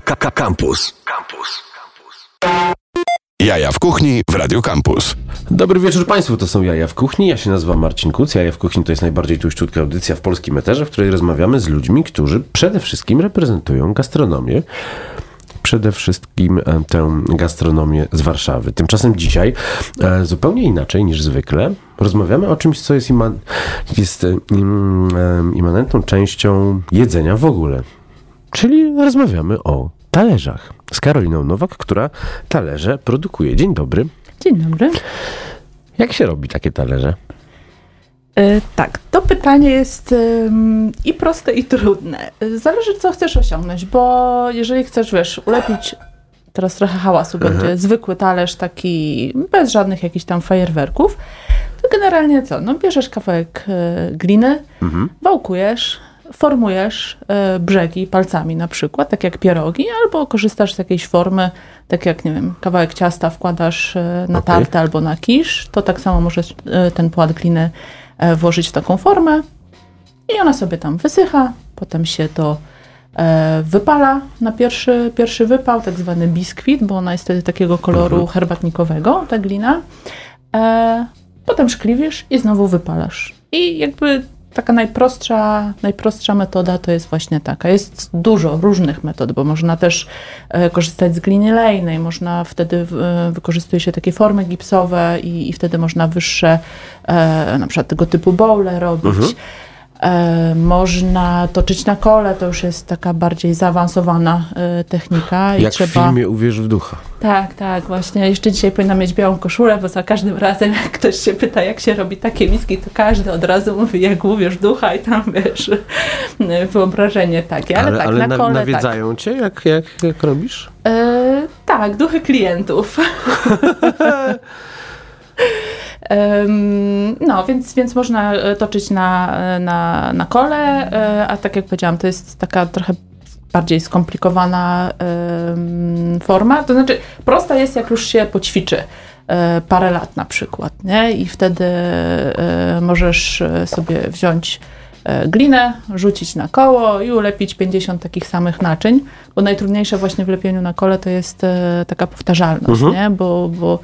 Campus. Campus. Jaja w kuchni w Radio Campus. Dobry wieczór Państwu, to są Jaja w Kuchni. Ja się nazywam Marcin Kuc. Jaja w Kuchni to jest najbardziej tuściutka audycja w polskim eterze, w której rozmawiamy z ludźmi, którzy przede wszystkim reprezentują gastronomię. Przede wszystkim e, tę gastronomię z Warszawy. Tymczasem dzisiaj e, zupełnie inaczej niż zwykle rozmawiamy o czymś, co jest, ima, jest e, im, e, immanentną częścią jedzenia w ogóle. Czyli rozmawiamy o talerzach z Karoliną Nowak, która talerze produkuje. Dzień dobry. Dzień dobry. Jak się robi takie talerze? E, tak, to pytanie jest i proste, i trudne. E, Zależy, co chcesz osiągnąć, bo jeżeli chcesz, wiesz, ulepić, teraz trochę hałasu będzie, zwykły talerz taki bez żadnych jakichś tam fajerwerków, to generalnie co? No bierzesz kawałek e, gliny, wałkujesz, formujesz e, brzegi palcami na przykład, tak jak pierogi, albo korzystasz z jakiejś formy, tak jak, nie wiem, kawałek ciasta wkładasz e, na Okej. tartę albo na kisz, to tak samo możesz e, ten płat gliny włożyć w taką formę i ona sobie tam wysycha, potem się to wypala na pierwszy, pierwszy wypał, tak zwany biskwit, bo ona jest wtedy takiego koloru herbatnikowego, ta glina. Potem szkliwisz i znowu wypalasz. I jakby taka najprostsza, najprostsza metoda to jest właśnie taka. Jest dużo różnych metod, bo można też e, korzystać z gliny lejnej, można wtedy e, wykorzystuje się takie formy gipsowe i, i wtedy można wyższe e, na przykład tego typu bowle robić. E, można toczyć na kole, to już jest taka bardziej zaawansowana e, technika. I Jak trzeba... w filmie Uwierz w ducha. Tak, tak, właśnie. Jeszcze dzisiaj powinna mieć białą koszulę, bo za każdym razem, jak ktoś się pyta, jak się robi takie miski, to każdy od razu mówi, jak uwierz ducha i tam, wiesz, wyobrażenie takie. Ale, Ale, tak, ale na kole nawiedzają cię, jak, jak, jak robisz? tak. E, tak, duchy klientów. No, więc, więc można e, toczyć na, na, na kole, e, a tak jak powiedziałam, to jest taka trochę bardziej skomplikowana forma. To znaczy, prosta jest, jak już się poćwiczy e, parę lat na przykład, nie? I wtedy e, możesz e, sobie wziąć e, glinę, rzucić na koło i ulepić 50 takich samych naczyń, bo najtrudniejsze właśnie w lepieniu na kole to jest e, taka powtarzalność, nie? Bo, bo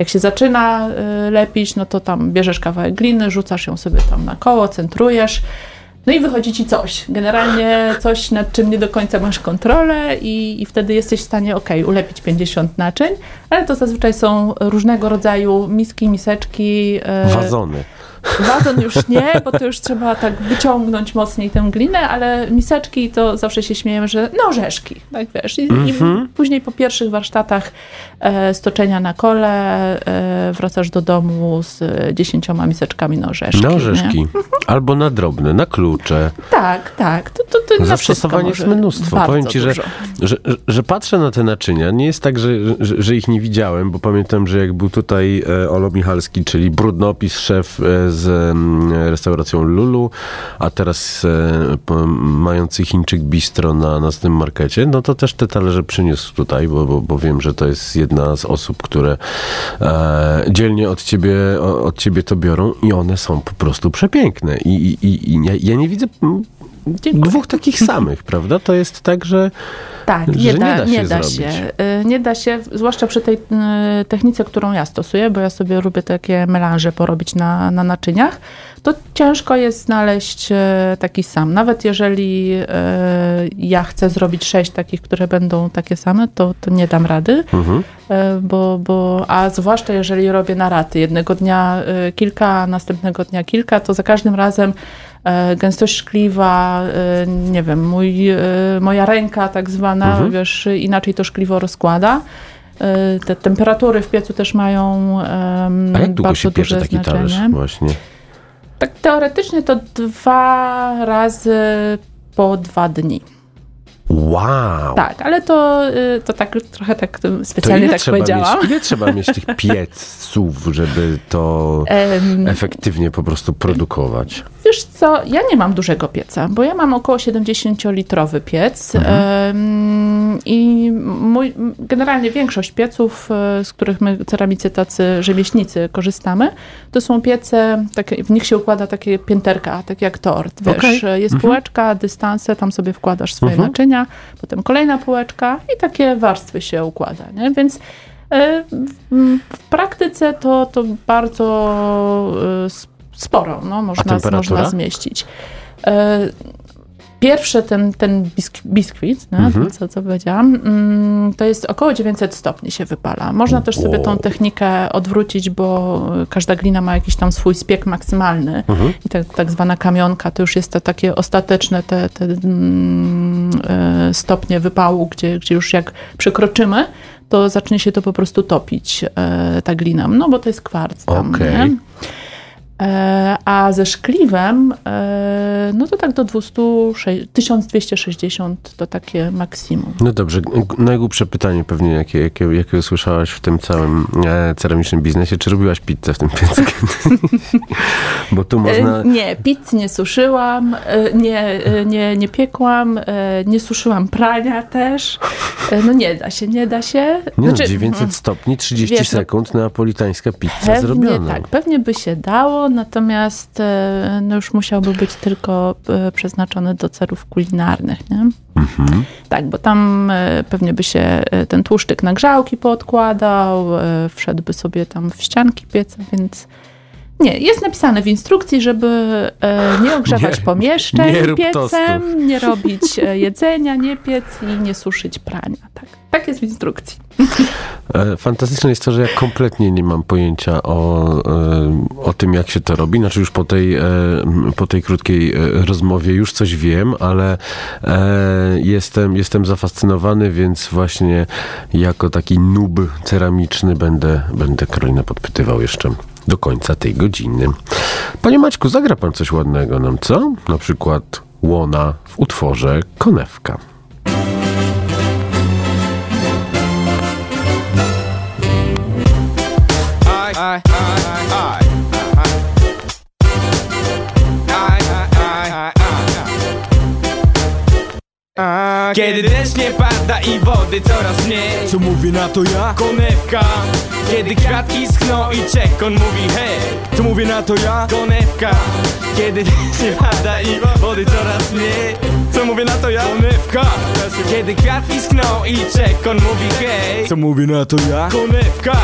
jak się zaczyna e, lepić, no to tam bierzesz kawałek gliny, rzucasz ją sobie tam na koło, centrujesz, no i wychodzi ci coś. Generalnie coś, nad czym nie do końca masz kontrolę i, i wtedy jesteś w stanie, ok, ulepić 50 naczyń, ale to zazwyczaj są różnego rodzaju miski, miseczki. e, Wazony. Wazon już nie, bo to już trzeba tak wyciągnąć mocniej tę glinę, ale miseczki to zawsze się śmiejemy, że no orzeszki, tak wiesz. I, i później po pierwszych warsztatach stoczenia na kole e, wracasz do domu z e, dziesięcioma miseczkami na orzeszki. Na orzeszki. Albo na drobne, na klucze. Tak, tak. To, to, to na Zastosowań jest mnóstwo. Powiem ci, że, że, że patrzę na te naczynia. Nie jest tak, że, że, że ich nie widziałem, bo pamiętam, że jak był tutaj e, Olo Michalski, czyli brudnopis, szef e, z mm, restauracją Lulu, a teraz e, mający Chińczyk Bistro na naszym markecie, no to też te talerze przyniósł tutaj, bo, bo, bo wiem, że to jest jedna z osób, które e, dzielnie od ciebie, od ciebie to biorą i one są po prostu przepiękne. I, i, i, ja, ja nie widzę Dziękuję. dwóch takich samych, prawda? To jest tak, że Tak, że nie da, nie da nie się da zrobić. się. Y, Nie da się, zwłaszcza przy tej y, technice, którą ja stosuję, bo ja sobie lubię takie melanże porobić na, na naczyniach, to ciężko jest znaleźć y, taki sam. Nawet jeżeli y, ja chcę zrobić sześć takich, które będą takie same, to, to nie dam rady, Mhm. y, bo, bo, a zwłaszcza jeżeli robię na raty, jednego dnia y, kilka, następnego dnia kilka, to za każdym razem gęstość szkliwa, e, nie wiem, mój, e, moja ręka tak zwana, Mhm. wiesz, inaczej to szkliwo rozkłada. E, Te temperatury w piecu też mają em, A jak długo się piecze taki talerz właśnie? Tak teoretycznie to dwa razy po dwa dni. Wow! Tak, ale to, y, to tak trochę tak specjalnie tak powiedziałam. mieć, ile trzeba mieć tych pieców, żeby to efektywnie po prostu produkować? Wiesz co, ja nie mam dużego pieca, bo ja mam około 70-litrowy piec. Mhm. I mój, generalnie większość pieców, e, z których my ceramicy tacy rzemieślnicy korzystamy, to są piece, takie, w nich się układa takie pięterka, tak jak tort. Wiesz, Okej. jest półeczka, dystanse, tam sobie wkładasz swoje Mhm. naczynia, potem kolejna półeczka i takie warstwy się układa, nie? Więc e, w, praktyce to, to bardzo e, s- sporo no, można, można zmieścić. E, Pierwszy ten, ten bisk, biskwit, no, Mhm. co, co powiedziałam, mm, to jest około 900 stopni się wypala. Można też sobie tą technikę odwrócić, bo każda glina ma jakiś tam swój spiek maksymalny Mhm. i tak, tak zwana kamionka to już jest to takie ostateczne te, te mm, e, stopnie wypału, gdzie, gdzie już jak przekroczymy, to zacznie się to po prostu topić, e, ta glina, no bo to jest kwarc tam, Okej. nie? E, A ze szkliwem, e, no to tak do 200, 1260 to takie maksimum. No dobrze, najgłupsze pytanie pewnie, jakie, jakie, jakie usłyszałaś w tym całym e, ceramicznym biznesie. Czy robiłaś pizzę w tym piecu? Bo tu można... Nie, pizz nie suszyłam, nie, nie, nie piekłam, nie suszyłam prania też. No nie da się, nie da się. Nie no, Znaczy, 900 stopni, 30 wiesz, no, sekund, neapolitańska pizza Pewnie zrobiona. tak, pewnie by się dało, natomiast e, no już musiałby być tylko e, przeznaczony do celów kulinarnych, nie? Mhm. Tak, bo tam e, pewnie by się ten tłuszczyk na grzałki podkładał, wszedłby sobie tam w ścianki pieca, więc nie, jest napisane w instrukcji, żeby e, nie ogrzewać Nie, pomieszczeń nie piecem, tostów. nie robić e, jedzenia, nie piec i nie suszyć prania. Tak, tak jest w instrukcji. E, Fantastyczne jest to, że ja kompletnie nie mam pojęcia o, o tym, jak się to robi. Znaczy już po tej, po tej krótkiej rozmowie już coś wiem, ale jestem, jestem zafascynowany, więc właśnie jako taki nub ceramiczny będę, będę Karolinę podpytywał jeszcze do końca tej godziny. Panie Maćku, zagra pan coś ładnego nam, co? Na przykład łona w utworze Konewka. Kiedy deszcz nie pada i wody coraz mniej. Co mówię na to ja? Konewka. Kiedy kwiatki schną i czekon mówi hej. Co mówię na to ja? Konewka. Kiedy deszcz nie pada i wody coraz mniej Co mówię na to ja? Konewka. Kiedy kwiatki schną i czekon mówi hej. Co mówię na to ja? Konewka.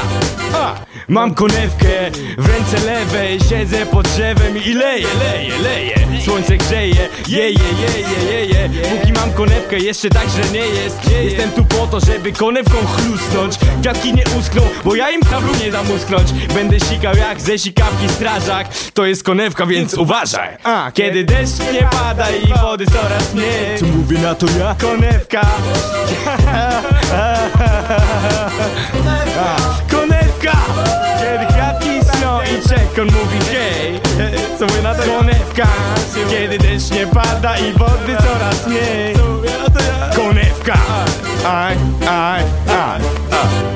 A, Mam konewkę w ręce lewej Siedzę pod drzewem i leję, leję, leję. Słońce grzeje, jeje, jeje, jeje Póki mam konewkę jeszcze tak źle nie jest. Jestem tu po to, żeby konewką chlusnąć. Kwiatki nie uschną, bo ja im kablu nie dam uschnąć. Będę sikał jak ze sikawki strażak. To jest konewka, więc uważaj. A, Kiedy deszcz nie pada i wody coraz mniej Co mówię na to ja? Konewka. Konewka. Kiedy kwiatki sną i czekon mówi hej Co mówię na to? Konewka. Kiedy deszcz nie pada i wody coraz mniej. Konewka. Aj, aj, aj, aj, aj.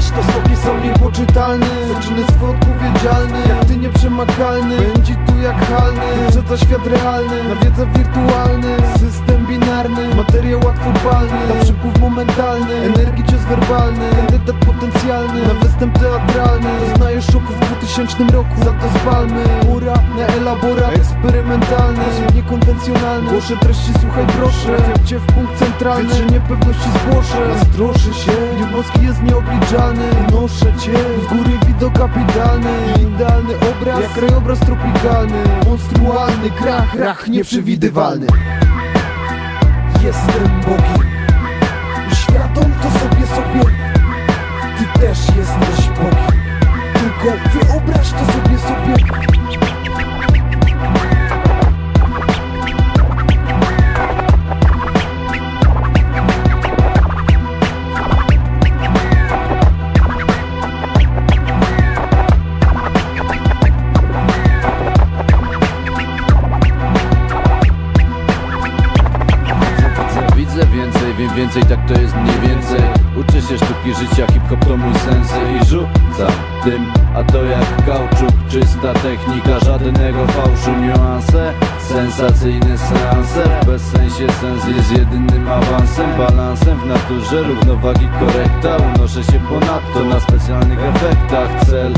Wyobraź to sobie Są niepoczytalny, zaczyny swój odpowiedzialny Jak ty nieprzemakalny, będzie tu jak halny Wyprzedza świat realny, nawiedza wirtualny System binarny, materiał łatwopalny Na przypływ momentalny, energii cios werbalny Kandydat potencjalny, na występ teatralny Doznajesz szoku w 2000 roku, za to spalmy Ura na elaborat eksperymentalny. Sposób niekonwencjonalny, głoszę treści słuchaj proszę. Trafiam w punkt centralny, wietrze niepewności zgłoszę. Nastroszę się, nieboski jest nieobliczalny Noszę cię, w góry widok kapitalny Idealny obraz, jak krajobraz tropikalny Monstrualny krach, rach nieprzewidywalny. Jestem Bogiem. Świadom to sobie sobie Ty też jesteś Bogiem. Tylko wyobraź to sobie sobie Czysta technika, żadnego fałszu Niuanse, sensacyjne seanse. W bezsensie sens jest jedynym awansem Balansem w naturze, równowagi korekta. Unoszę się ponadto na specjalnych efektach. Cel,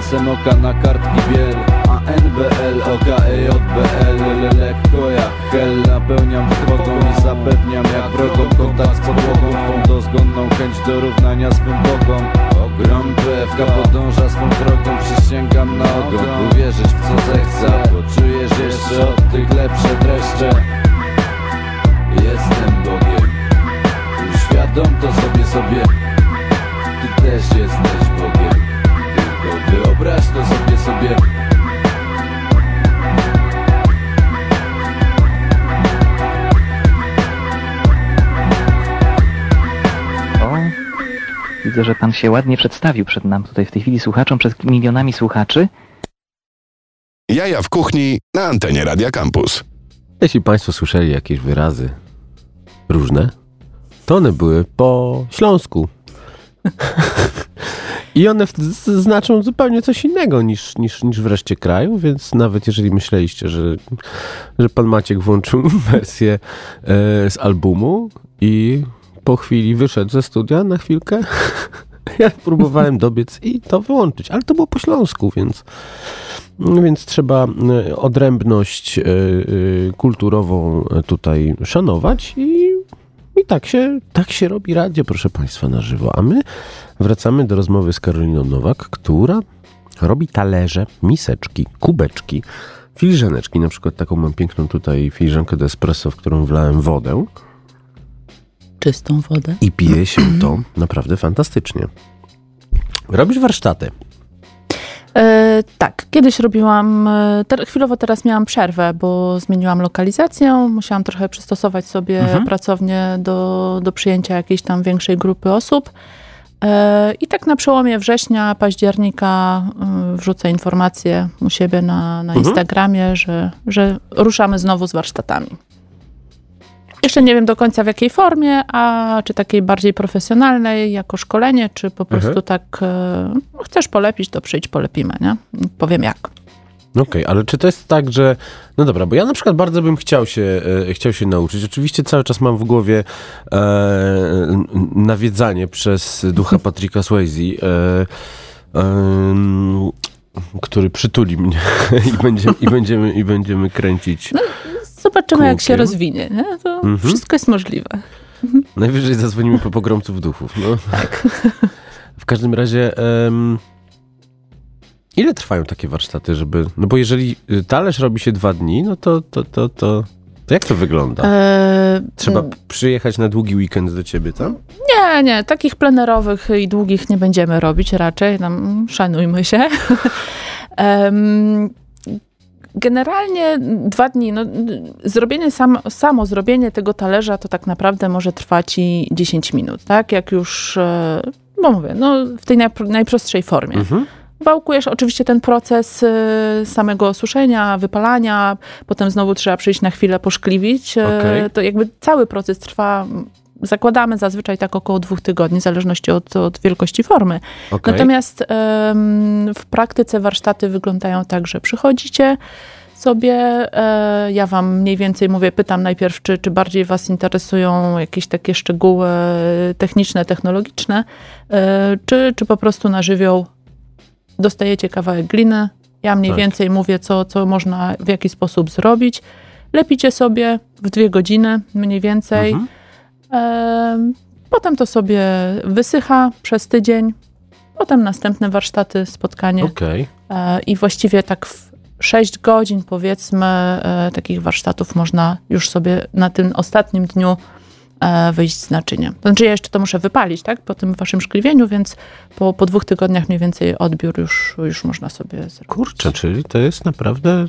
SMOK na kartki biel A NBL, OKEJBL Lekko jak hel napełniam trwogą i zapewniam jak wrogom Kontakt z podłogą, twą dozgonną chęć do równania swym bogom Ogrom PFK podąża swą drogą, przysięgam na ogon Uwierzysz w co zechce, poczujesz jeszcze od tych lepsze dreszcze Jestem Bogiem, uświadom to sobie sobie. Ty też jesteś Bogiem, tylko wyobraź to sobie sobie widzę, że pan się ładnie przedstawił przed nam tutaj w tej chwili słuchaczom, przed milionami słuchaczy. Jaja w kuchni na antenie Radia Campus. Jeśli Państwo słyszeli jakieś wyrazy różne, to one były po śląsku. I one znaczą zupełnie coś innego niż, niż, niż w reszcie kraju, więc nawet jeżeli myśleliście, że, że pan Maciek włączył wersję e, z albumu i po chwili wyszedł ze studia na chwilkę, ja próbowałem dobiec i to wyłączyć, ale to było po śląsku, więc, więc trzeba e, odrębność e, e, kulturową tutaj szanować i i tak się, tak się robi radio, proszę Państwa, na żywo. A my wracamy do rozmowy z Karoliną Nowak, która robi talerze, miseczki, kubeczki, filiżaneczki. Na przykład taką mam piękną tutaj filiżankę do espresso, w którą wlałem wodę Czystą wodę. i pije się to naprawdę fantastycznie. Robisz warsztaty. E, tak, kiedyś robiłam, e, ter, chwilowo teraz miałam przerwę, bo zmieniłam lokalizację, musiałam trochę przystosować sobie Mhm. pracownię do, do przyjęcia jakiejś tam większej grupy osób. E, I tak na przełomie września, października e, wrzucę informację u siebie na, na Mhm. Instagramie, że, że ruszamy znowu z warsztatami. Jeszcze nie wiem do końca w jakiej formie, a czy takiej bardziej profesjonalnej, jako szkolenie, czy po prostu Mhm. tak e, no, chcesz polepić, to przyjdź, polepimy, nie? Powiem jak. Okej, ale czy to jest tak, że. No dobra, bo ja na przykład bardzo bym chciał się, e, chciał się nauczyć. Oczywiście cały czas mam w głowie e, nawiedzanie przez ducha Patricka Swayze, e, który przytuli mnie i, będzie, i, będziemy, i będziemy kręcić. Zobaczymy, jak się Kółkiem. rozwinie, nie? To Mhm. wszystko jest możliwe. Najwyżej zadzwonimy po pogromców duchów. No. Tak. W każdym razie. em, ile trwają takie warsztaty, żeby. No bo jeżeli y, talerz robi się dwa dni, no to, to, to, to, to jak to wygląda? E, Trzeba m, przyjechać na długi weekend do ciebie tam? Nie, nie, takich plenerowych i długich nie będziemy robić raczej, tam mm, szanujmy się. Generalnie dwa dni, no, zrobienie sam, samo zrobienie tego talerza to tak naprawdę może trwać i 10 minut, tak? Jak już, e, bo mówię, no w tej najpro- najprostszej formie. Mhm. Wałkujesz oczywiście ten proces y, samego suszenia, wypalania, potem znowu trzeba przyjść na chwilę poszkliwić. y, Okej. To jakby cały proces trwa zakładamy zazwyczaj tak około dwóch tygodni, w zależności od, od wielkości formy. Okej. Natomiast w praktyce warsztaty wyglądają tak, że przychodzicie sobie, e, ja wam mniej więcej mówię, pytam najpierw, czy, czy bardziej was interesują jakieś takie szczegóły techniczne, technologiczne, e, czy, czy po prostu na żywioł dostajecie kawałek gliny, ja mniej Tak. więcej mówię, co, co można w jaki sposób zrobić. Lepicie sobie w dwie godziny mniej więcej. Mhm. Em, Potem to sobie wysycha przez tydzień. Potem następne warsztaty, spotkanie. Okej. E, I właściwie tak w 6 godzin, powiedzmy, e, takich warsztatów można już sobie na tym ostatnim dniu e, wyjść z naczyniem. Znaczy, ja jeszcze to muszę wypalić, tak, po tym waszym szkliwieniu, więc po, po dwóch tygodniach mniej więcej odbiór już, już można sobie zrobić. Kurczę, czyli to jest naprawdę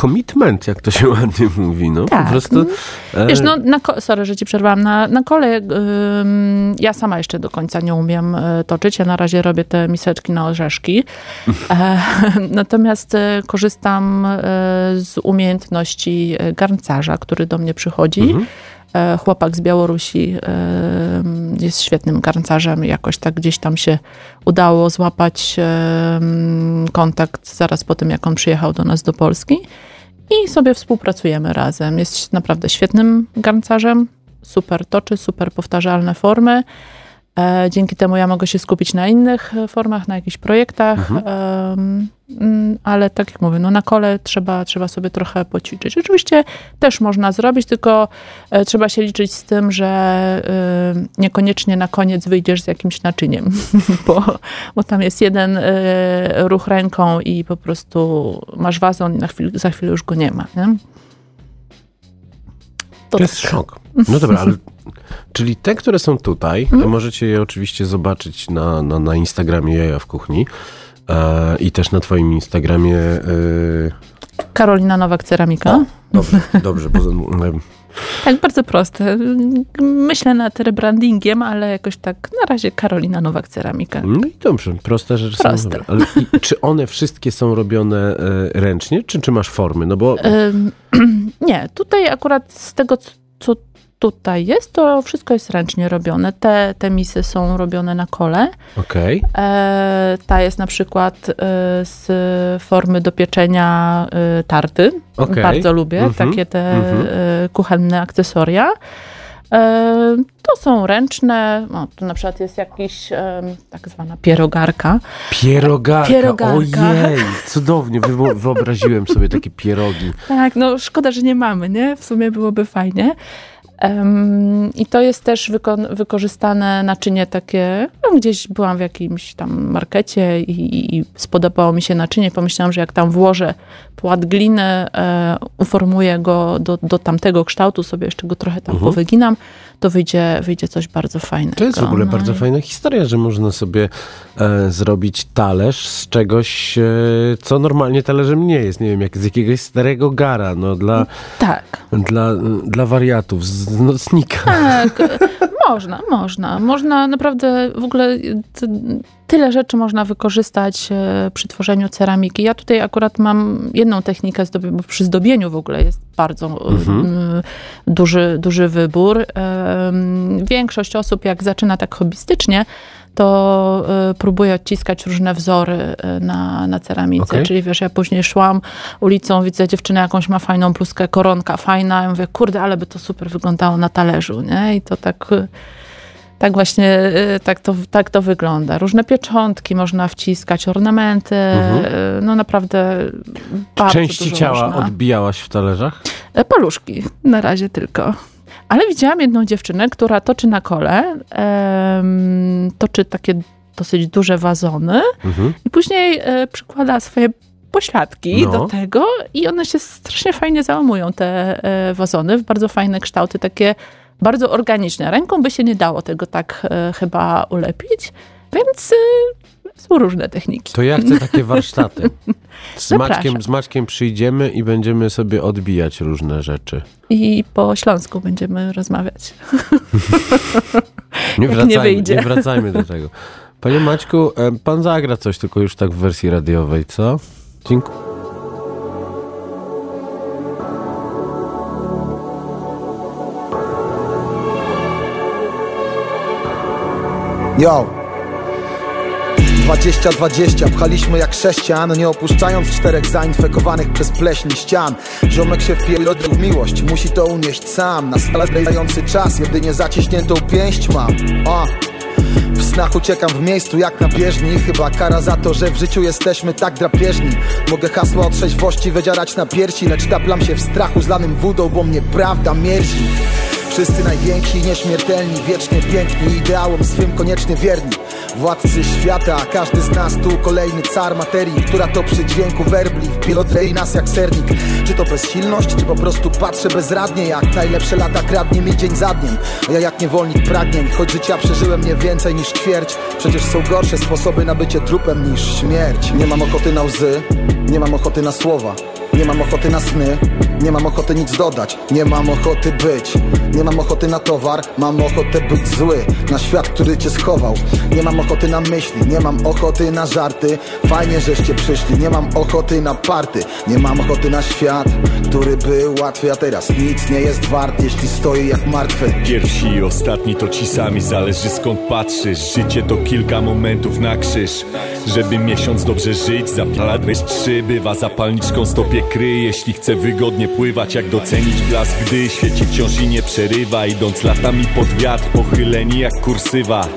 commitment, jak to się ładnie mówi. No, Tak, po prostu. e, Wiesz, no, na sorry, że ci przerwałam. Na, na kole ja sama jeszcze do końca nie umiem y, toczyć. Ja na razie robię te miseczki na orzeszki. E, natomiast e, korzystam e, z umiejętności e, garncarza, który do mnie przychodzi. Mhm. E, Chłopak z Białorusi e, jest świetnym garncarzem. Jakoś tak gdzieś tam się udało złapać e, kontakt zaraz po tym, jak on przyjechał do nas do Polski. I sobie współpracujemy razem. Jest naprawdę świetnym garncarzem, super toczy, super powtarzalne formy. E, dzięki temu ja mogę się skupić na innych e, formach, na jakichś projektach, em, mm, ale tak jak mówię, no na kole trzeba, trzeba sobie trochę poćwiczyć. Oczywiście też można zrobić, tylko e, trzeba się liczyć z tym, że niekoniecznie na koniec wyjdziesz z jakimś naczyniem, bo, bo tam jest jeden ruch ręką i po prostu masz wazon i na chwil, za chwilę już go nie ma. Nie? To jest tak. szok. No dobra, ale czyli te, które są tutaj, Mhm. możecie je oczywiście zobaczyć na, na, na Instagramie Jaja w Kuchni e, i też na twoim Instagramie. E, Karolina Nowak Ceramika. dobrze, dobrze, bo, e, Tak, bardzo proste. Myślę nad rebrandingiem, ale jakoś tak na razie Karolina Nowak Ceramika. no i dobrze, prosta rzecz. Proste. Są, ale i, czy one wszystkie są robione e, ręcznie, czy, czy masz formy? No bo Ym, nie, tutaj akurat z tego, co tutaj jest, to wszystko jest ręcznie robione. Te, te misy są robione na kole. okej, E, ta jest na przykład e, z formy do pieczenia e, tarty. Okej. Bardzo lubię Mhm. takie te Mhm. e, kuchenne akcesoria. To są ręczne, no, tu na przykład jest jakiś tak zwana pierogarka. pierogarka, Pierogarka. ojej, cudownie, wyobraziłem sobie takie pierogi. Tak, no szkoda, że nie mamy, nie? W sumie byłoby fajnie. I to jest też wyko- wykorzystane naczynie takie, no gdzieś byłam w jakimś tam markecie i, i, i spodobało mi się naczynie. Pomyślałam, że jak tam włożę płat gliny, e, uformuję go do, do tamtego kształtu, sobie jeszcze go trochę tam Mhm. powyginam, to wyjdzie, wyjdzie coś bardzo fajnego. To jest w ogóle No bardzo i- fajna historia, że można sobie e, zrobić talerz z czegoś, e, co normalnie talerzem nie jest. Nie wiem, jak z jakiegoś starego gara, no dla, Tak. dla, dla wariatów, z nocnika. Tak, można, można. Można naprawdę w ogóle tyle rzeczy można wykorzystać e, przy tworzeniu ceramiki. Ja tutaj akurat mam jedną technikę, bo przy zdobieniu w ogóle jest bardzo Mhm. mm, duży, duży wybór. Większość osób, jak zaczyna tak hobbystycznie, to e, próbuje odciskać różne wzory e, na, na ceramice. Okej. Czyli wiesz, ja później szłam ulicą, widzę dziewczynę jakąś ma fajną bluzkę, koronka fajna. Ja mówię, kurde, ale by to super wyglądało na talerzu, nie? I to tak... e, Tak właśnie, tak to, tak to wygląda. Różne pieczątki można wciskać, ornamenty, Mhm. no naprawdę bardzo Części ciała można. odbijałaś w talerzach? Paluszki, na razie tylko. Ale widziałam jedną dziewczynę, która toczy na kole, em, toczy takie dosyć duże wazony Mhm. i później e, przykłada swoje pośladki No. do tego i one się strasznie fajnie załamują, te e, wazony, w bardzo fajne kształty, takie bardzo organiczne. Ręką by się nie dało tego tak e, chyba ulepić, więc są różne techniki. To ja chcę takie warsztaty. Z. Maćkiem, z Maćkiem przyjdziemy i będziemy sobie odbijać różne rzeczy. I po śląsku będziemy rozmawiać. Nie Jak nie wracajmy, wyjdzie. nie wracajmy do tego. Panie Maćku, e, pan zagra coś, tylko już tak w wersji radiowej, co? Dziękuję. Yo! 20-20 pchaliśmy jak sześcian Nie opuszczając czterech zainfekowanych przez pleśń ścian. Ziomek się wpierdolił w miłość Musi to unieść sam. Na stale czas Jedynie zaciśniętą pięść mam. O. W snach uciekam w miejscu jak na bieżni. Chyba kara za to, że w życiu jesteśmy tak drapieżni. Mogę hasła o trzeźwości wydzierać na piersi Lecz taplam się w strachu zlanym wódą, bo mnie prawda mierzi. Wszyscy najwięksi, nieśmiertelni, wiecznie piękni Ideałom swym koniecznie wierni Władcy świata, każdy z nas tu kolejny car materii Która to przy dźwięku werbli wpilotrei nas jak sernik. Czy to bezsilność, czy po prostu patrzę bezradnie Jak najlepsze lata kradnie mi dzień za dniem. A ja jak niewolnik pragnień, choć życia przeżyłem nie więcej niż ćwierć Przecież są gorsze sposoby na bycie trupem niż śmierć. Nie mam ochoty na łzy, nie mam ochoty na słowa nie mam ochoty na sny, nie mam ochoty nic dodać Nie mam ochoty być, nie mam ochoty na towar Mam ochotę być zły, na świat, który cię schował. Nie mam ochoty na myśli, nie mam ochoty na żarty Fajnie, żeście przyszli, nie mam ochoty na party Nie mam ochoty na świat, który był łatwy A teraz nic nie jest wart, jeśli stoi jak martwy. Pierwsi i ostatni to ci sami, zależy skąd patrzysz. Życie to kilka momentów na krzyż. Żeby miesiąc dobrze żyć, zapalać trzy Bywa zapalniczką stopie kry Jeśli chce wygodnie pływać, jak docenić blask Gdy świeci wciąż i nie przerywa Idąc latami pod wiatr, pochyleni jak kursywa.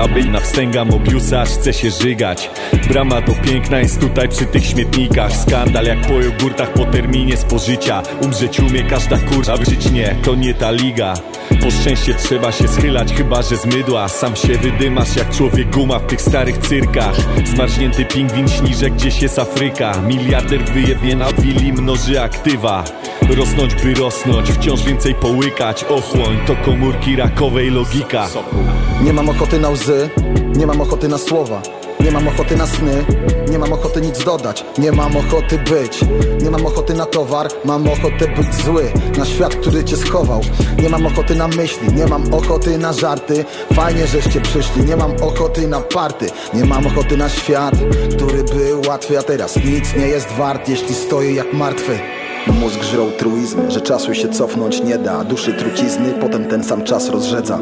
Aby na wstęga Mobiusa, aż chce się żygać. Brama do piękna jest tutaj przy tych śmietnikach. Skandal jak po jogurtach po terminie spożycia. Umrzeć umie każda kurza, żyć nie, to nie ta liga. Po szczęście trzeba się schylać, chyba że z mydła. Sam się wydymasz jak człowiek guma w tych starych cyrkach. Zmarznięty pingwin śni, że gdzieś jest Afryka. Miliarder wyjebie na willi, mnoży aktywa. Rosnąć by rosnąć, wciąż więcej połykać. Ochłoń to komórki rakowej logika. Nie mam ochoty na łzy, nie mam ochoty na słowa nie mam ochoty na sny, nie mam ochoty nic dodać Nie mam ochoty być, nie mam ochoty na towar Mam ochotę być zły, na świat, który cię schował. Nie mam ochoty na myśli, nie mam ochoty na żarty. Fajnie, żeście przyszli, nie mam ochoty na party. Nie mam ochoty na świat, który był łatwy A teraz nic nie jest wart, jeśli stoi jak martwy. Mózg żrą truizmy, że czasu się cofnąć nie da Duszy trucizny, potem ten sam czas rozrzedza.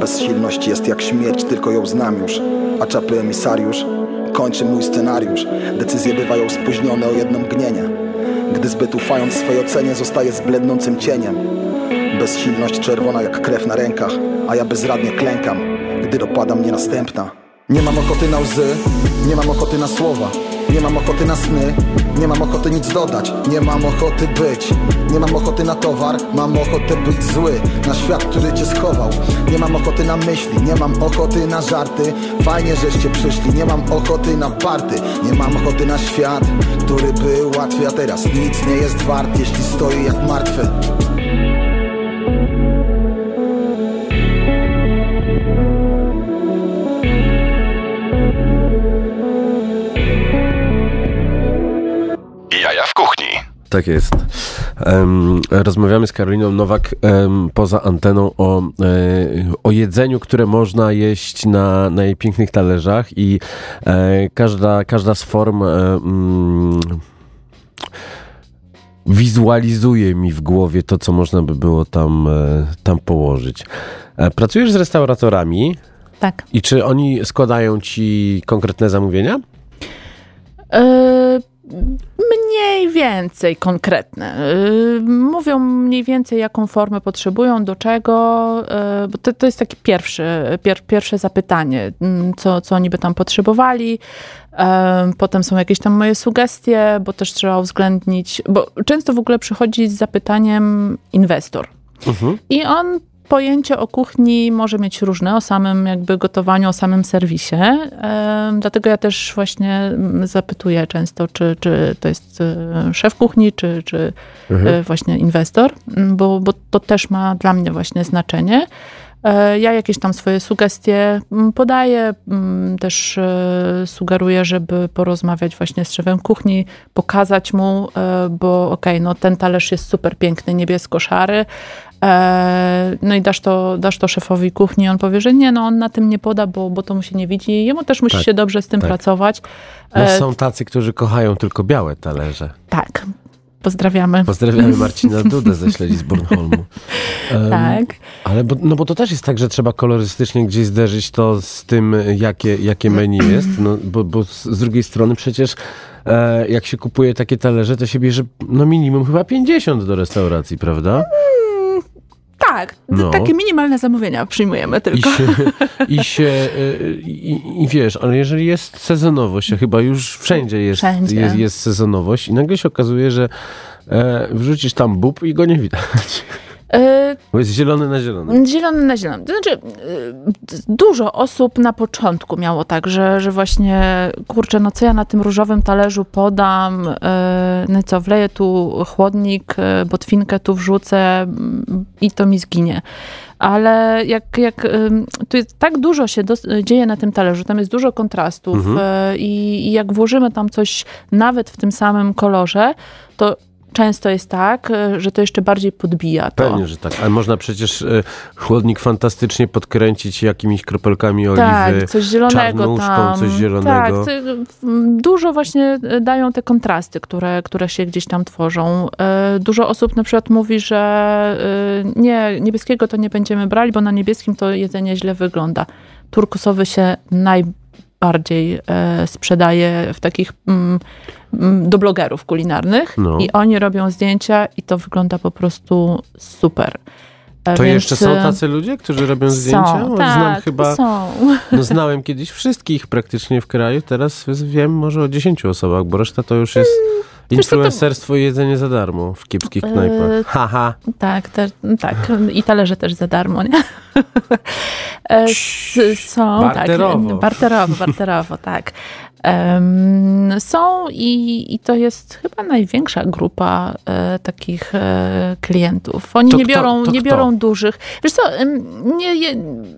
Bezsilność jest jak śmierć, tylko ją znam już A czapy emisariusz kończy mój scenariusz. Decyzje bywają spóźnione o jedno mgnienie. Gdy zbyt ufając swej ocenie zostaje zblednącym cieniem. Bezsilność czerwona jak krew na rękach A ja bezradnie klękam, gdy dopada mnie następna Nie mam ochoty na łzy, nie mam ochoty na słowa nie mam ochoty na sny, nie mam ochoty nic dodać Nie mam ochoty być, nie mam ochoty na towar Mam ochotę być zły, na świat, który cię schował Nie mam ochoty na myśli, nie mam ochoty na żarty Fajnie, żeście przyszli, nie mam ochoty na party Nie mam ochoty na świat, który był łatwy A teraz nic nie jest wart, jeśli stoi jak martwy Tak jest. Rozmawiamy z Karoliną Nowak poza anteną o, e, o jedzeniu, które można jeść na, na jej pięknych talerzach i e, każda, każda z form e, mm, wizualizuje mi w głowie to, co można by było tam, tam położyć. Pracujesz z restauratorami Tak. i czy oni składają ci konkretne zamówienia? E, Mniej więcej konkretne. Yy, Mówią mniej więcej, jaką formę potrzebują, do czego, yy, bo to, to jest takie pierwsze, pier, pierwsze zapytanie, mm, co, co oni by tam potrzebowali. Yy, Potem są jakieś tam moje sugestie, bo też trzeba uwzględnić, bo często w ogóle przychodzi z zapytaniem inwestor. I on pojęcie o kuchni może mieć różne, o samym jakby gotowaniu, o samym serwisie. Dlatego ja też właśnie mm, zapytuję często, czy, czy to jest e, szef kuchni, czy, czy Mhm. e, właśnie inwestor, m, bo, bo to też ma dla mnie właśnie znaczenie. E, Ja jakieś tam swoje sugestie mm, podaję, mm, też sugeruję, żeby porozmawiać właśnie z szefem kuchni, pokazać mu, bo okej, no ten talerz jest super piękny, niebiesko-szary, no i dasz to, dasz to szefowi kuchni, on powie, że nie, no on na tym nie poda, bo, bo to mu się nie widzi, jemu też musi Tak, się dobrze z tym tak. pracować. No, E, są tacy, którzy kochają tylko białe talerze. tak. Pozdrawiamy. Pozdrawiamy Marcina Dudę ze śledzi z Bornholmu. Em, Tak. Ale bo, no bo to też jest tak, że trzeba kolorystycznie gdzieś zderzyć to z tym, jakie, jakie menu jest, no, bo, bo z, z drugiej strony przecież e, jak się kupuje takie talerze, to się bierze no minimum chyba 50 do restauracji, prawda? Tak, No. takie minimalne zamówienia przyjmujemy I tylko. się, i, się y, i, i wiesz, ale jeżeli jest sezonowość, a chyba już wszędzie jest, Wszędzie. jest, jest sezonowość i nagle się okazuje, że e, wrzucisz tam bób i go nie widać. Y, Bo jest zielony na zielony. Zielony na zielony. To znaczy, y, dużo osób na początku miało tak, że, że właśnie, kurczę, no co ja na tym różowym talerzu podam, y, no co, wleję tu chłodnik, botwinkę tu wrzucę i to mi zginie. Ale jak, jak tu jest, tak dużo się dos- dzieje na tym talerzu, tam jest dużo kontrastów Mhm. i, i jak włożymy tam coś nawet w tym samym kolorze, to często jest tak, y, że to jeszcze bardziej podbija to. Pewnie, że tak. Ale można przecież e, chłodnik fantastycznie podkręcić jakimiś kropelkami oliwy. Tak, coś zielonego tam. coś zielonego. Tak, ty, m, dużo właśnie e, dają te kontrasty, które, które się gdzieś tam tworzą. E, Dużo osób na przykład mówi, że e, nie, niebieskiego to nie będziemy brali, bo na niebieskim to jedzenie źle wygląda. Turkusowy się najbardziej e, sprzedaje w takich mm, mm, do blogerów kulinarnych No. i oni robią zdjęcia i to wygląda po prostu super. E, To więc, jeszcze są e, tacy ludzie, którzy robią zdjęcia? Są, Bo tak, Znam chyba, są. no znałem kiedyś wszystkich praktycznie w kraju, teraz wiem może o 10 osobach, bo reszta to już jest Mm, to- influencerstwo i jedzenie za darmo w kiepskich knajpach. Haha. Tak, te, tak. I talerze też za darmo, nie? E, Są, Barterowo. tak. Barterowo, barterowo, tak. Są i, i to jest chyba największa grupa e, takich e, klientów. Oni To nie biorą, nie kto? biorą dużych. Wiesz co, nie,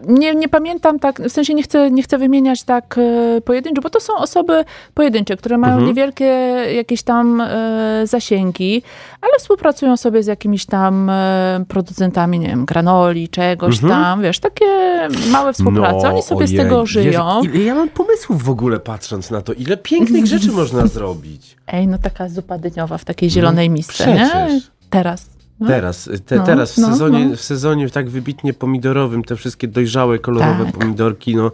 nie, nie pamiętam tak, w sensie nie chcę, nie chcę wymieniać tak e, pojedynczo, bo to są osoby pojedyncze, które mają Mhm. niewielkie jakieś tam zasięgi, ale współpracują sobie z jakimiś tam e, producentami, nie wiem, granoli, czegoś Mhm. tam, wiesz, takie małe współprace. Oni sobie z ojej. tego żyją. Jezu, ile ja mam pomysłów w ogóle patrząc na to, ile pięknych rzeczy można zrobić. Ej, no taka zupa dyniowa w takiej zielonej misce, nie? No. Teraz. No. Teraz, te, No, teraz w, no, sezonie, no. w sezonie tak wybitnie pomidorowym, te wszystkie dojrzałe, kolorowe Tak. pomidorki, no,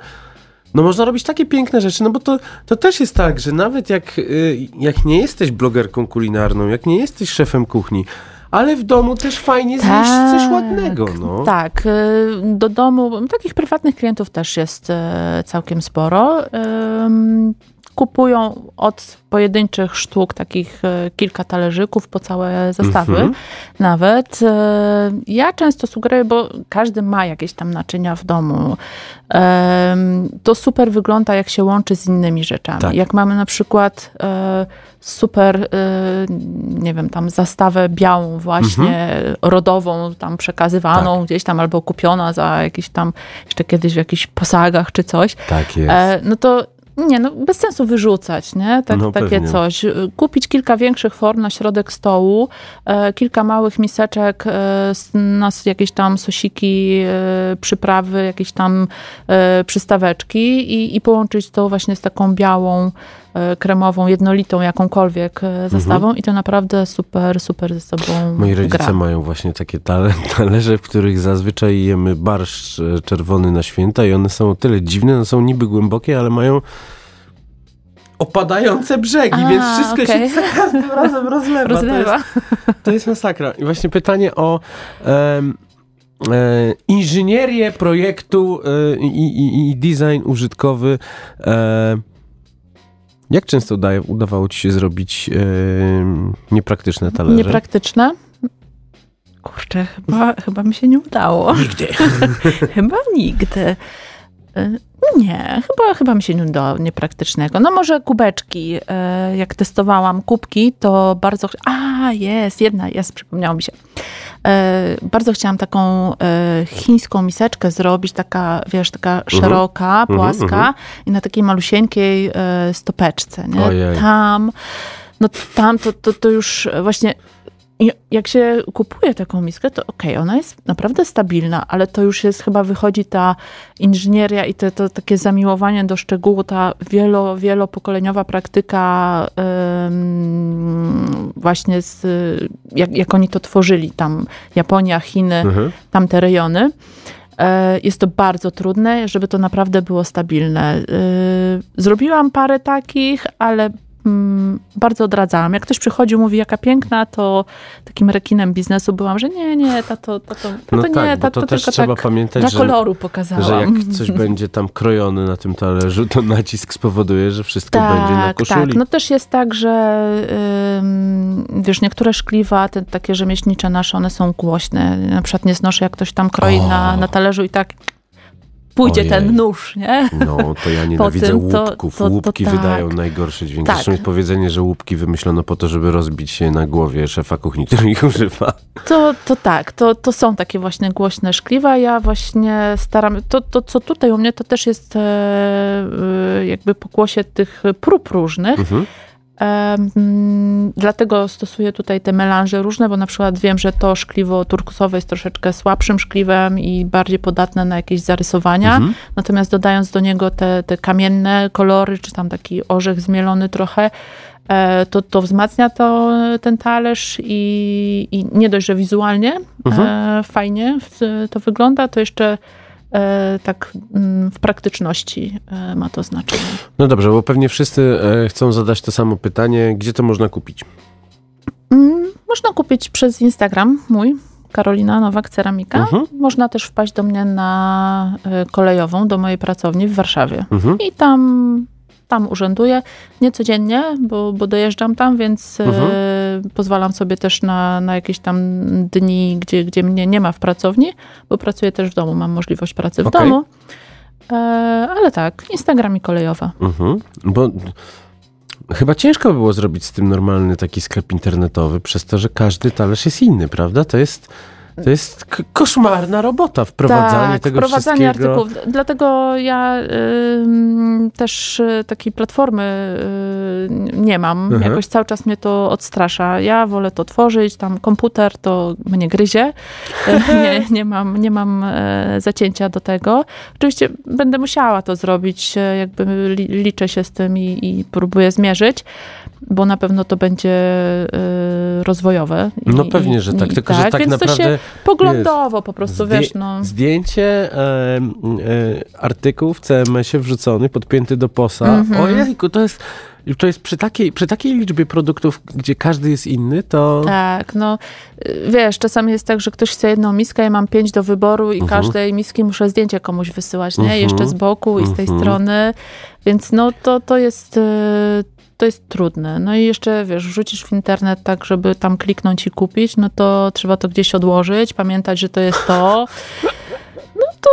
no można robić takie piękne rzeczy, no bo to, to też jest tak, że nawet jak, y, jak nie jesteś blogerką kulinarną, jak nie jesteś szefem kuchni, ale w domu też fajnie zjeść coś ładnego, no. Tak, y, do domu, takich prywatnych klientów też jest y, całkiem sporo. Kupują od pojedynczych sztuk takich y, kilka talerzyków po całe zestawy Mhm. nawet. Y, Ja często sugeruję, bo każdy ma jakieś tam naczynia w domu. To super wygląda, jak się łączy z innymi rzeczami. Tak. Jak mamy na przykład e, super, e, nie wiem, tam zastawę białą właśnie, rodową, tam przekazywaną gdzieś tam albo kupiona za jakieś tam, jeszcze kiedyś w jakichś posagach czy coś. Tak jest. E, no to nie, no bez sensu wyrzucać, nie? Tak, No takie pewnie. coś. Kupić kilka większych form na środek stołu, e, kilka małych miseczek, e, na jakieś tam sosiki, e, przyprawy, jakieś tam e, przystaweczki i, i połączyć to właśnie z taką białą, kremową, jednolitą, jakąkolwiek e, zestawą i to naprawdę super, super ze sobą Moi rodzice gra. mają właśnie takie tale, talerze, w których zazwyczaj jemy barszcz e, czerwony na święta i one są o tyle dziwne, one są niby głębokie, ale mają opadające brzegi, A, więc wszystko okej. się każdym razem rozlewa. Rozlewa. To, jest, to jest masakra. I właśnie pytanie o em, e, inżynierię projektu e, i, i, i design użytkowy. E, jak często udaje, udawało ci się zrobić e, niepraktyczne talerze? Niepraktyczne? Kurczę, chyba, chyba mi się nie udało. Nigdy. chyba nigdy. Nie, chyba, chyba mi się nie udało niepraktycznego. No może kubeczki. y, Jak testowałam kubki, to bardzo... A, jest, jedna, jest, przypomniało mi się. Y, Bardzo chciałam taką y, chińską miseczkę zrobić, taka, wiesz, taka szeroka, Mhm, płaska mhm. i na takiej malusieńkiej stopeczce, nie? Ojej. Tam, no tam to, to, to już właśnie I jak się kupuje taką miskę, to okej, ona jest naprawdę stabilna, ale to już jest chyba wychodzi ta inżynieria i te, to takie zamiłowanie do szczegółu, ta wielo, wielopokoleniowa praktyka ym, właśnie z, jak, jak oni to tworzyli, tam Japonia, Chiny, Mhm. tamte rejony. E, Jest to bardzo trudne, żeby to naprawdę było stabilne. E, Zrobiłam parę takich, ale mm, bardzo odradzałam. Jak ktoś przychodził, mówi jaka piękna, to takim rekinem biznesu byłam, że nie, nie, tato, tato, tato No nie, tak, tato to też tylko trzeba tak pamiętać, dla koloru pokazałam. Że jak coś będzie tam krojone na tym talerzu, to nacisk spowoduje, że wszystko będzie na koszuli. Tak, no też jest tak, że ym, wiesz, niektóre szkliwa, te takie rzemieślnicze nasze, one są głośne. Na przykład nie znoszę, jak ktoś tam kroi na, na talerzu i tak pójdzie Ojej. ten nóż, nie? No, to ja nienawidzę tym to- łupków. to- to Łupki tak. wydają najgorsze dźwięki. Tak. Zresztą jest powiedzenie, że łupki wymyślono po to, żeby rozbić się na głowie szefa kuchni, który ich używa. To, to tak, to, to są takie właśnie głośne szkliwa. Ja właśnie staram, to, to co tutaj u mnie, to też jest e, e, jakby pokłosie tych prób różnych. Mhm. Em, dlatego stosuję tutaj te melanże różne, bo na przykład wiem, że to szkliwo turkusowe jest troszeczkę słabszym szkliwem i bardziej podatne na jakieś zarysowania. Mhm. Natomiast dodając do niego te, te kamienne kolory, czy tam taki orzech zmielony trochę, e, to, to wzmacnia to, ten talerz i, i nie dość, że wizualnie Mhm. e, fajnie to wygląda, to jeszcze e, tak mm, w praktyczności e, ma to znaczenie. No dobrze, bo pewnie wszyscy e, chcą zadać to samo pytanie. Gdzie to można kupić? Mm, Można kupić przez Instagram mój, Karolina Nowak Ceramika. Mhm. Można też wpaść do mnie na e, kolejową, do mojej pracowni w Warszawie. Mhm. I tam, tam urzęduję. Nie codziennie, bo, bo dojeżdżam tam, więc e, Mhm. pozwalam sobie też na, na jakieś tam dni, gdzie, gdzie mnie nie ma w pracowni, bo pracuję też w domu, mam możliwość pracy w Okej. domu. E, ale tak, Instagram i kolejowa. Mhm. Bo chyba ciężko by było zrobić z tym normalny taki sklep internetowy, przez to, że każdy talerz jest inny, prawda? To jest, to jest koszmarna robota, wprowadzanie tak, tego wprowadzanie wszystkiego. artykułów. Dlatego ja ym, też y, takiej platformy y, nie mam. Mhm. Jakoś cały czas mnie to odstrasza. Ja wolę to tworzyć, tam komputer to mnie gryzie. Nie, nie mam, nie mam e, zacięcia do tego. Oczywiście będę musiała to zrobić, e, jakby li, liczę się z tym i, i próbuję zmierzyć, bo na pewno to będzie e, rozwojowe. I, No pewnie, że tak, i- tylko że tak to naprawdę, poglądowo po prostu, Zdję- wiesz, no. Zdjęcie, e, e, artykuł w CMS-ie wrzucony, podpięty do posa. Mhm. Ojejku, to jest, to jest przy takiej, przy takiej liczbie produktów, gdzie każdy jest inny, to... Tak, no y, wiesz, czasami jest tak, że ktoś chce jedną miskę, ja mam pięć do wyboru i Mhm. każdej miski muszę zdjęcie komuś wysyłać, nie? Mhm. Jeszcze z boku i z tej Mhm. strony, więc no to, to jest... To jest trudne. No i jeszcze, wiesz, wrzucisz w internet tak, żeby tam kliknąć i kupić, no to trzeba to gdzieś odłożyć, pamiętać, że to jest to. No to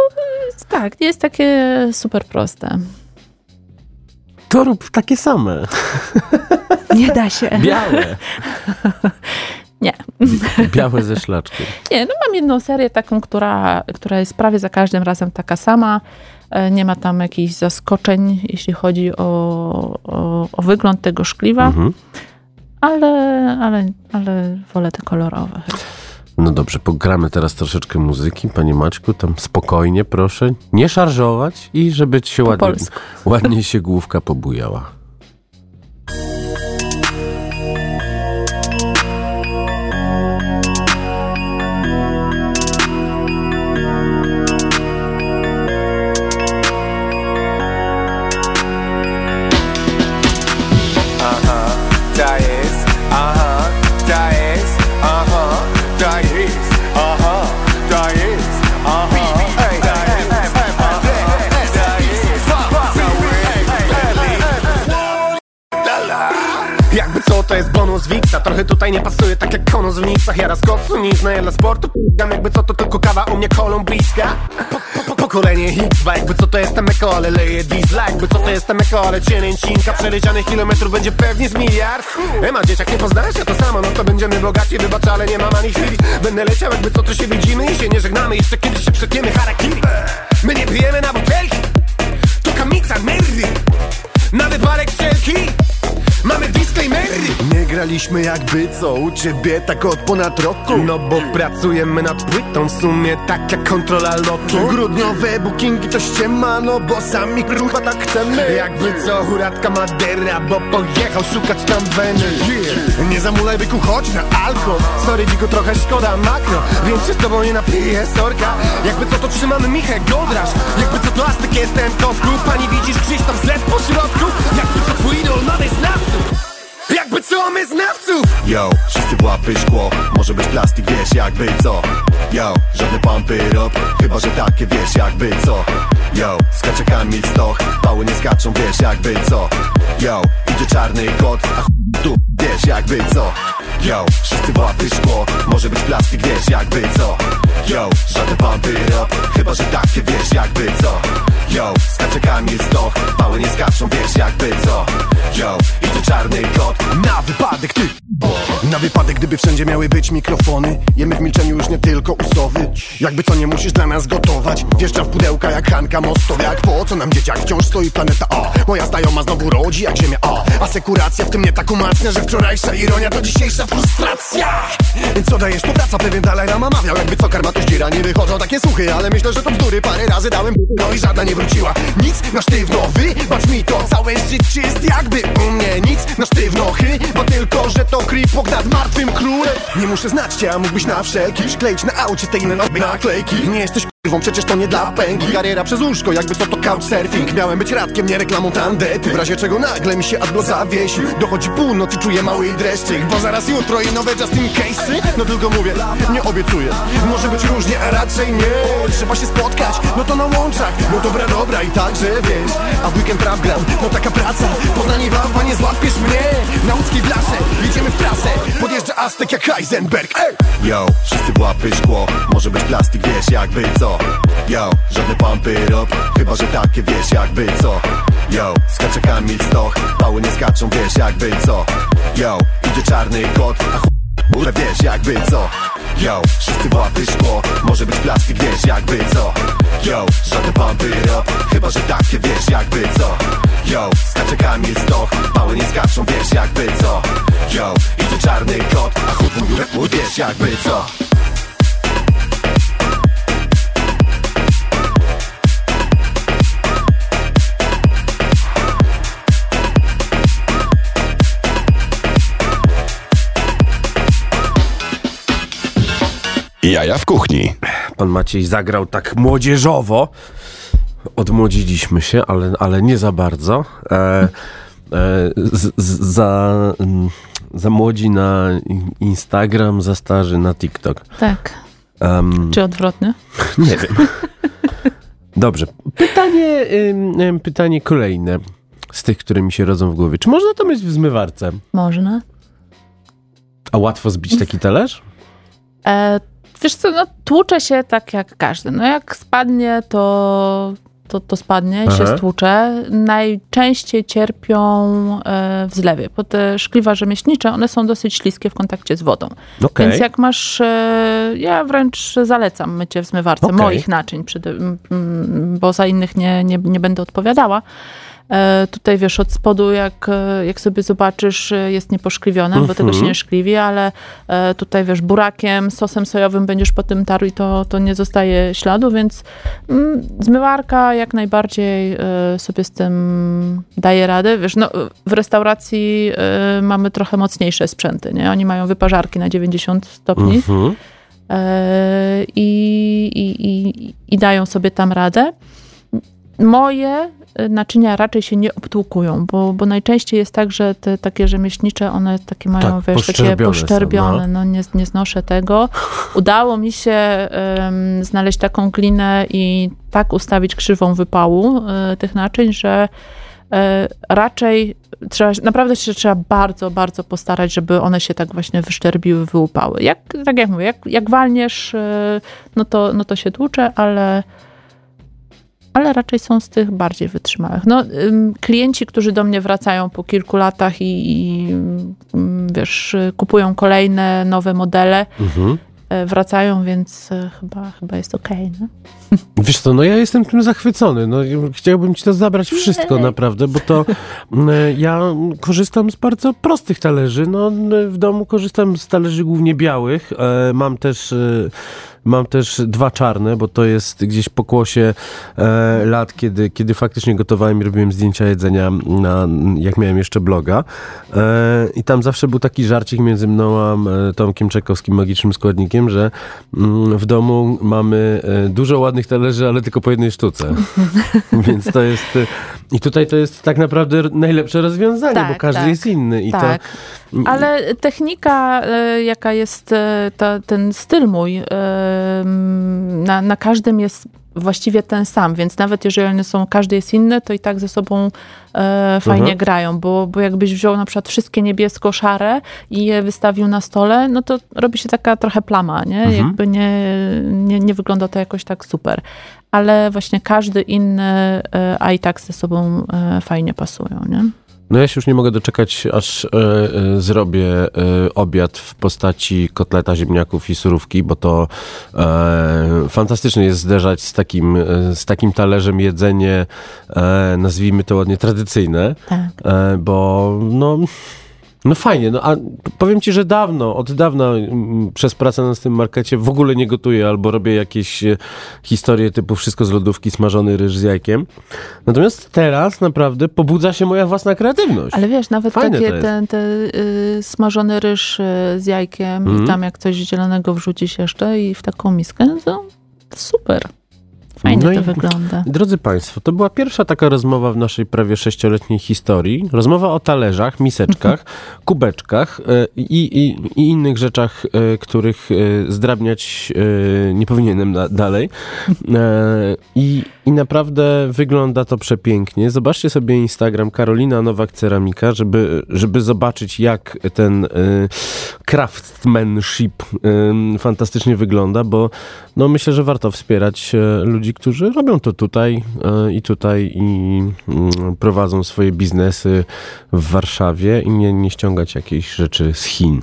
tak, nie jest takie super proste. To rób takie same. Nie da się. Białe. Nie. Białe ze szlaczkiem. Nie, no mam jedną serię taką, która, która jest prawie za każdym razem taka sama. E, Nie ma tam jakichś zaskoczeń, jeśli chodzi o, o, o wygląd tego szkliwa, Mhm. ale, ale, ale wolę te kolorowe. No dobrze, pogramy teraz troszeczkę muzyki. Panie Maćku, tam spokojnie proszę, nie szarżować i żeby się Po ładnie, polsku. ładnie się główka pobujała. To jest bonus Wixa Trochę tutaj nie pasuje, tak jak konus w nicach Ja raz koksu nic, no ja dla sportu. P***am Jakby co, to tylko kawa u mnie kolumbijska. Po, po, Pokolenie X2 Jakby co, to jestem eko, ale leję diesla. Jakby co, to jestem eko, ale cienięcinka Przelecianych kilometrów będzie pewnie z miliard. Ema, dzieciak, nie poznałeś? Się to samo No to będziemy bogaci, wybacz, ale nie mam ani chwili. Będę leciał, jakby co, to się widzimy I się nie żegnamy, jeszcze kiedyś się przetniemy harakiri. My nie pijemy na butelki. To kamica merdy Na wypadek wszelki Mamy disclaimery Nie gra zbieraliśmy jakby co u ciebie tak od ponad roku. No bo pracujemy nad płytą w sumie tak jak kontrola lotu. Grudniowe bookingi to ściema, no bo sami kurwa tak chcemy. Jakby co huratka Madera, bo pojechał szukać tam weny. Nie zamulaj byku, chodź na alko Sorry dziku, trochę szkoda makro. Więc się z tobą nie napiję, sorka. Jakby co to trzymamy Michę Godrasz. Jakby co to Aztek jest ten kotku Pani widzisz Krzysztof Z po środku. Jakby co twój idol ma znawców jakby co my znawców! Yo, wszyscy łapy szkło. Może być plastik, wiesz jakby co? Yo, żadne pompy rob Chyba, że takie wiesz jakby co? Yo, skacze Kamil Stoch. Pały nie skaczą, wiesz jakby co? Yo, idzie czarny kot A tu, wiesz jakby co Yo, wszyscy łapy szkło Może być plastik, wiesz jakby co. Yo, żadne pompy rob Chyba, że takie wiesz jakby co. Yo, skacze Kamil Stoch Pały nie skaczą, wiesz jakby co. Yo, idzie czarny kot Na wypadek ty na wypadek, gdyby wszędzie miały być mikrofony. Jemy w milczeniu już nie tylko usowy. Jakby co nie musisz dla nas gotować. Wjeżdżam w pudełka jak Hanka Mostowiak Po co nam dzieciak? Wciąż stoi planeta A. Moja znajoma znowu rodzi jak ziemia A. Asekuracja w tym mnie tak umacnia Że wczorajsza ironia to dzisiejsza frustracja. Co dajesz? To praca pewien dalej nama mawiał. Jakby co karma to ździra Nie wychodzą takie suchy Ale myślę, że to bzdury. Parę razy dałem No i żadna nie wróciła. Nic na sztywno Wybacz mi to. Całe życie jest jakby u mnie. Nic na sztywno Chyba tylko, że to kripok nad martwym królem. Nie muszę znać cię, a mógłbyś na wszelki Szkleić na aucie tej naklejki Nie jesteś kurwą, przecież to nie dla pęki Kariera przez łóżko, jakby co to couchsurfing. Miałem być radkiem, nie reklamą tandety. W razie czego nagle mi się adblock zawiesił. Dochodzi północ i czuję mały dreszczyk. Bo zaraz jutro i nowe just in case'y. No tylko mówię, nie obiecuję. Może być różnie, a raczej nie. Trzeba się spotkać, no to na łączach. No dobra, dobra i także wiesz. A w weekend rap gram, no taka praca. Poznanie wam, nie złapiesz mnie. Na łódzkiej blasze, jedziemy w trasę Podjeżdża Aztek jak Heisenberg. Ey! Yo, wszyscy w łapy szkło. Może być plastik, wiesz jakby co Yo, żadne pompy rob Chyba, że takie wiesz jakby co? Yo, skacze Kamil Stoch Pały nie skaczą, wiesz jakby co? Yo, idzie czarny kot A ch... wiesz jakby co? Yo, wszyscy łapy szkło Może być plastik, wiesz jakby co? Yo, żadne pompy rob Chyba, że takie wiesz jakby co? Yo, skacze Kamil Stoch Pały nie skaczą, wiesz jakby co? Yo, idzie czarny kot A mój wiesz jakby co Jaja w kuchni. Pan Maciej zagrał tak młodzieżowo. Odmłodziliśmy się, ale, ale nie za bardzo. E, e, z, z, za, mm, za młodzi na Instagram, za starzy na TikTok. Tak. Um, Czy odwrotnie? Nie wiem. Dobrze. Pytanie, ym, pytanie kolejne z tych, które mi się rodzą w głowie. Czy można to mieć w zmywarce? Można. A łatwo zbić taki talerz? E, wiesz co, no tłucze się tak jak każdy. No jak spadnie, to, to, to spadnie Aha. się stłucze. Najczęściej cierpią e, w zlewie, bo te szkliwa rzemieślnicze, one są dosyć śliskie w kontakcie z wodą. Okej. Więc jak masz, e, ja wręcz zalecam mycie w zmywarce Okej. moich naczyń, m, m, bo za innych nie, nie, nie będę odpowiadała. E, Tutaj wiesz, od spodu, jak, e, jak sobie zobaczysz, e, jest nieposzkliwione, bo tego się Mhm. nie szkliwi, ale tutaj wiesz, burakiem, sosem sojowym będziesz po tym tarł i to, to nie zostaje śladu, więc mm, zmywarka jak najbardziej sobie z tym daje radę. Wiesz, no, w restauracji mamy trochę mocniejsze sprzęty, nie? Oni mają wyparzarki na 90 stopni Mhm. e, i, i, i, i dają sobie tam radę. Moje e, naczynia raczej się nie obtłukują, bo, bo najczęściej jest tak, że te takie rzemieślnicze, one takie mają, Tak, wiesz, takie poszczerbione są, poszczerbione, no. no nie, nie znoszę tego. Udało mi się em, znaleźć taką glinę i tak ustawić krzywą wypału e, tych naczyń, że e, raczej trzeba, naprawdę się trzeba bardzo, bardzo postarać, żeby one się tak właśnie wyszczerbiły, wyłupały. Jak, tak jak mówię, jak, jak walniesz, e, no to, no to się tłucze, ale ale raczej są z tych bardziej wytrzymałych. No, klienci, którzy do mnie wracają po kilku latach i, i wiesz, kupują kolejne nowe modele, Mhm. e, wracają, więc e, chyba, chyba jest okej. no. Wiesz co, no ja jestem tym zachwycony. No, chciałbym ci to zabrać wszystko Nie. naprawdę, bo to mm, ja korzystam z bardzo prostych talerzy. No, w domu korzystam z talerzy głównie białych. E, mam też... Mam też dwa czarne, bo to jest gdzieś po kłosie e, lat, kiedy, kiedy faktycznie gotowałem i robiłem zdjęcia jedzenia, na, jak miałem jeszcze bloga. E, I tam zawsze był taki żarcik między mną a Tomkiem Czekowskim, magicznym składnikiem, że mm, w domu mamy e, dużo ładnych talerzy, ale tylko po jednej sztuce. Więc to jest... I tutaj to jest tak naprawdę najlepsze rozwiązanie, Tak, bo każdy tak. jest inny. I tak. to, Ale technika, e, jaka jest e, ta, ten styl mój, e, na, na każdym jest właściwie ten sam, więc nawet jeżeli one są, każdy jest inny, to i tak ze sobą e, fajnie Mhm. grają, bo, bo jakbyś wziął na przykład wszystkie niebiesko-szare i je wystawił na stole, no to robi się taka trochę plama, nie? Mhm. Jakby nie, nie, nie wygląda to jakoś tak super. Ale właśnie każdy inny, e, a i tak ze sobą e, fajnie pasują, nie? No ja się już nie mogę doczekać, aż e, zrobię obiad w postaci kotleta, ziemniaków i surówki, bo to fantastycznie jest zderzać z takim, z takim talerzem jedzenie, nazwijmy to ładnie, tradycyjne, Tak. bo no... No fajnie, no a powiem ci, że dawno, od dawna mm, przez pracę na tym markecie w ogóle nie gotuję albo robię jakieś e, historie typu wszystko z lodówki, smażony ryż z jajkiem. Natomiast teraz naprawdę pobudza się moja własna kreatywność. Ale wiesz, nawet Fajne takie ten, te, y, smażony ryż y, z jajkiem Mhm. i tam jak coś zielonego wrzucisz jeszcze i w taką miskę, no to super. Fajnie No to wygląda. Drodzy Państwo, to była pierwsza taka rozmowa w naszej prawie sześcioletniej historii. Rozmowa o talerzach, miseczkach, kubeczkach e, i, i, i innych rzeczach, e, których e, zdrabniać nie powinienem da, dalej. I, I naprawdę wygląda to przepięknie. Zobaczcie sobie Instagram Karolina Nowak Ceramika, żeby, żeby zobaczyć, jak ten craftsmanship fantastycznie wygląda, bo no, myślę, że warto wspierać e, ludzi, którzy robią to tutaj e, i tutaj i mm, prowadzą swoje biznesy w Warszawie i nie, nie ściągać jakiejś rzeczy z Chin.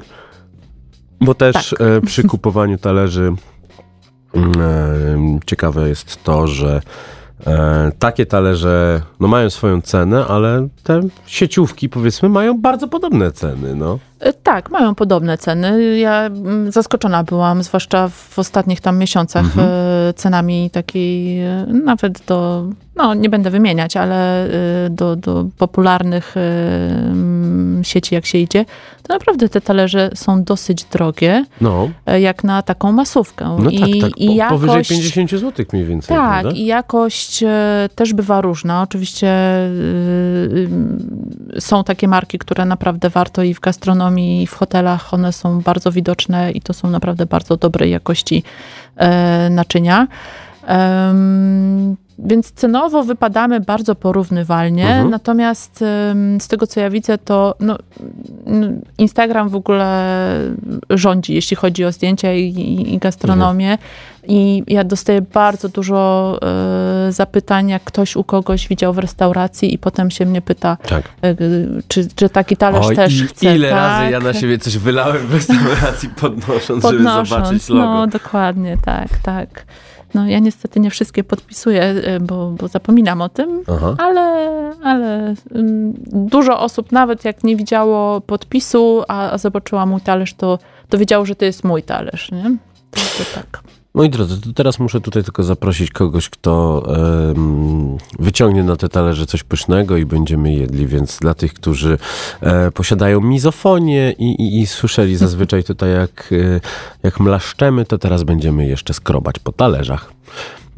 Bo też e, przy kupowaniu talerzy mm, e, ciekawe jest to, że e, takie talerze no, mają swoją cenę, ale te sieciówki powiedzmy mają bardzo podobne ceny. No. Y, Tak, mają podobne ceny. Ja mm, zaskoczona byłam, zwłaszcza w ostatnich tam miesiącach, Mhm. y, cenami takiej, y, nawet do, no nie będę wymieniać, ale y, do, do popularnych mm, sieci, jak się idzie, to naprawdę te talerze są dosyć drogie, No, y, jak na taką masówkę. no I, tak, tak. Po, i jakość, Powyżej 50 zł mniej więcej. tak, prawda? i jakość e, też bywa różna. Oczywiście y, są takie marki, które naprawdę warto i w gastronomii, i w hotelach, one są bardzo widoczne i to są naprawdę bardzo dobrej jakości e, naczynia. Więc cenowo wypadamy bardzo porównywalnie, Mhm. natomiast z tego co ja widzę, to no, Instagram w ogóle rządzi, jeśli chodzi o zdjęcia i, i, i gastronomię. I ja dostaję bardzo dużo e, zapytań, jak ktoś u kogoś widział w restauracji i potem się mnie pyta, Tak. e, czy, czy taki talerz Oj, też i, chce. Ile tak? razy ja na siebie coś wylałem w restauracji podnosząc, żeby Podnosząc, zobaczyć logo. no dokładnie, tak, tak. No ja niestety nie wszystkie podpisuję, e, bo, bo zapominam o tym, Aha. ale, ale mm, dużo osób, nawet jak nie widziało podpisu, a, a zobaczyła mój talerz, to, to wiedziało, że to jest mój talerz, nie? To, to tak. Moi drodzy, to teraz muszę tutaj tylko zaprosić kogoś, kto em, wyciągnie na te talerze coś pysznego i będziemy jedli, więc dla tych, którzy e, posiadają mizofonię i, i, i słyszeli zazwyczaj tutaj jak, e, jak mlaszczemy, to teraz będziemy jeszcze skrobać po talerzach.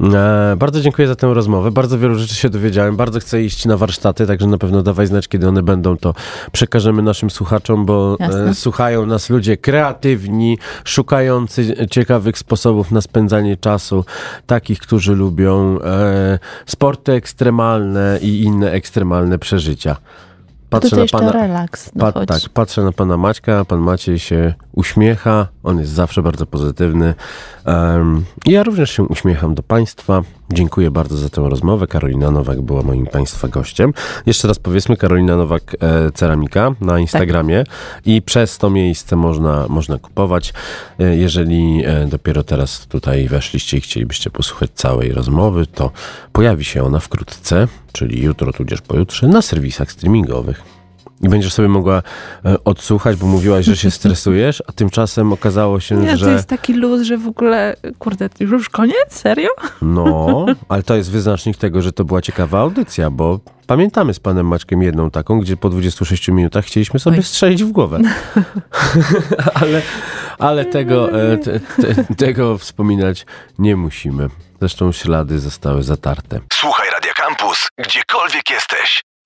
E, bardzo dziękuję za tę rozmowę. Bardzo wielu rzeczy się dowiedziałem. Bardzo chcę iść na warsztaty, także na pewno dawaj znać, kiedy one będą, to przekażemy naszym słuchaczom, bo e, słuchają nas ludzie kreatywni, szukający ciekawych sposobów na spędzanie czasu, takich, którzy lubią e, sporty ekstremalne i inne ekstremalne przeżycia. Tutaj jeszcze relaks Pa, tak, patrzę na pana Maćka, pan Maciej się uśmiecha, on jest zawsze bardzo pozytywny. Um, ja również się uśmiecham do państwa. Dziękuję bardzo za tę rozmowę. Karolina Nowak była moim Państwa gościem. Jeszcze raz powiedzmy, Karolina Nowak e, Ceramika na Instagramie i przez to miejsce można, można kupować. E, jeżeli e, dopiero teraz tutaj weszliście i chcielibyście posłuchać całej rozmowy, to pojawi się ona wkrótce, czyli jutro tudzież pojutrze na serwisach streamingowych. I będziesz sobie mogła e, odsłuchać, bo mówiłaś, że się stresujesz, a tymczasem okazało się, Nie, że... to jest taki luz, że w ogóle, kurde, już koniec? Serio? No, ale to jest wyznacznik tego, że to była ciekawa audycja, bo pamiętamy z panem Maćkiem jedną taką, gdzie po 26 minutach chcieliśmy sobie strzelić w głowę. ale ale tego, e, te, te, tego wspominać nie musimy. Zresztą ślady zostały zatarte. Słuchaj Radio Campus, gdziekolwiek jesteś.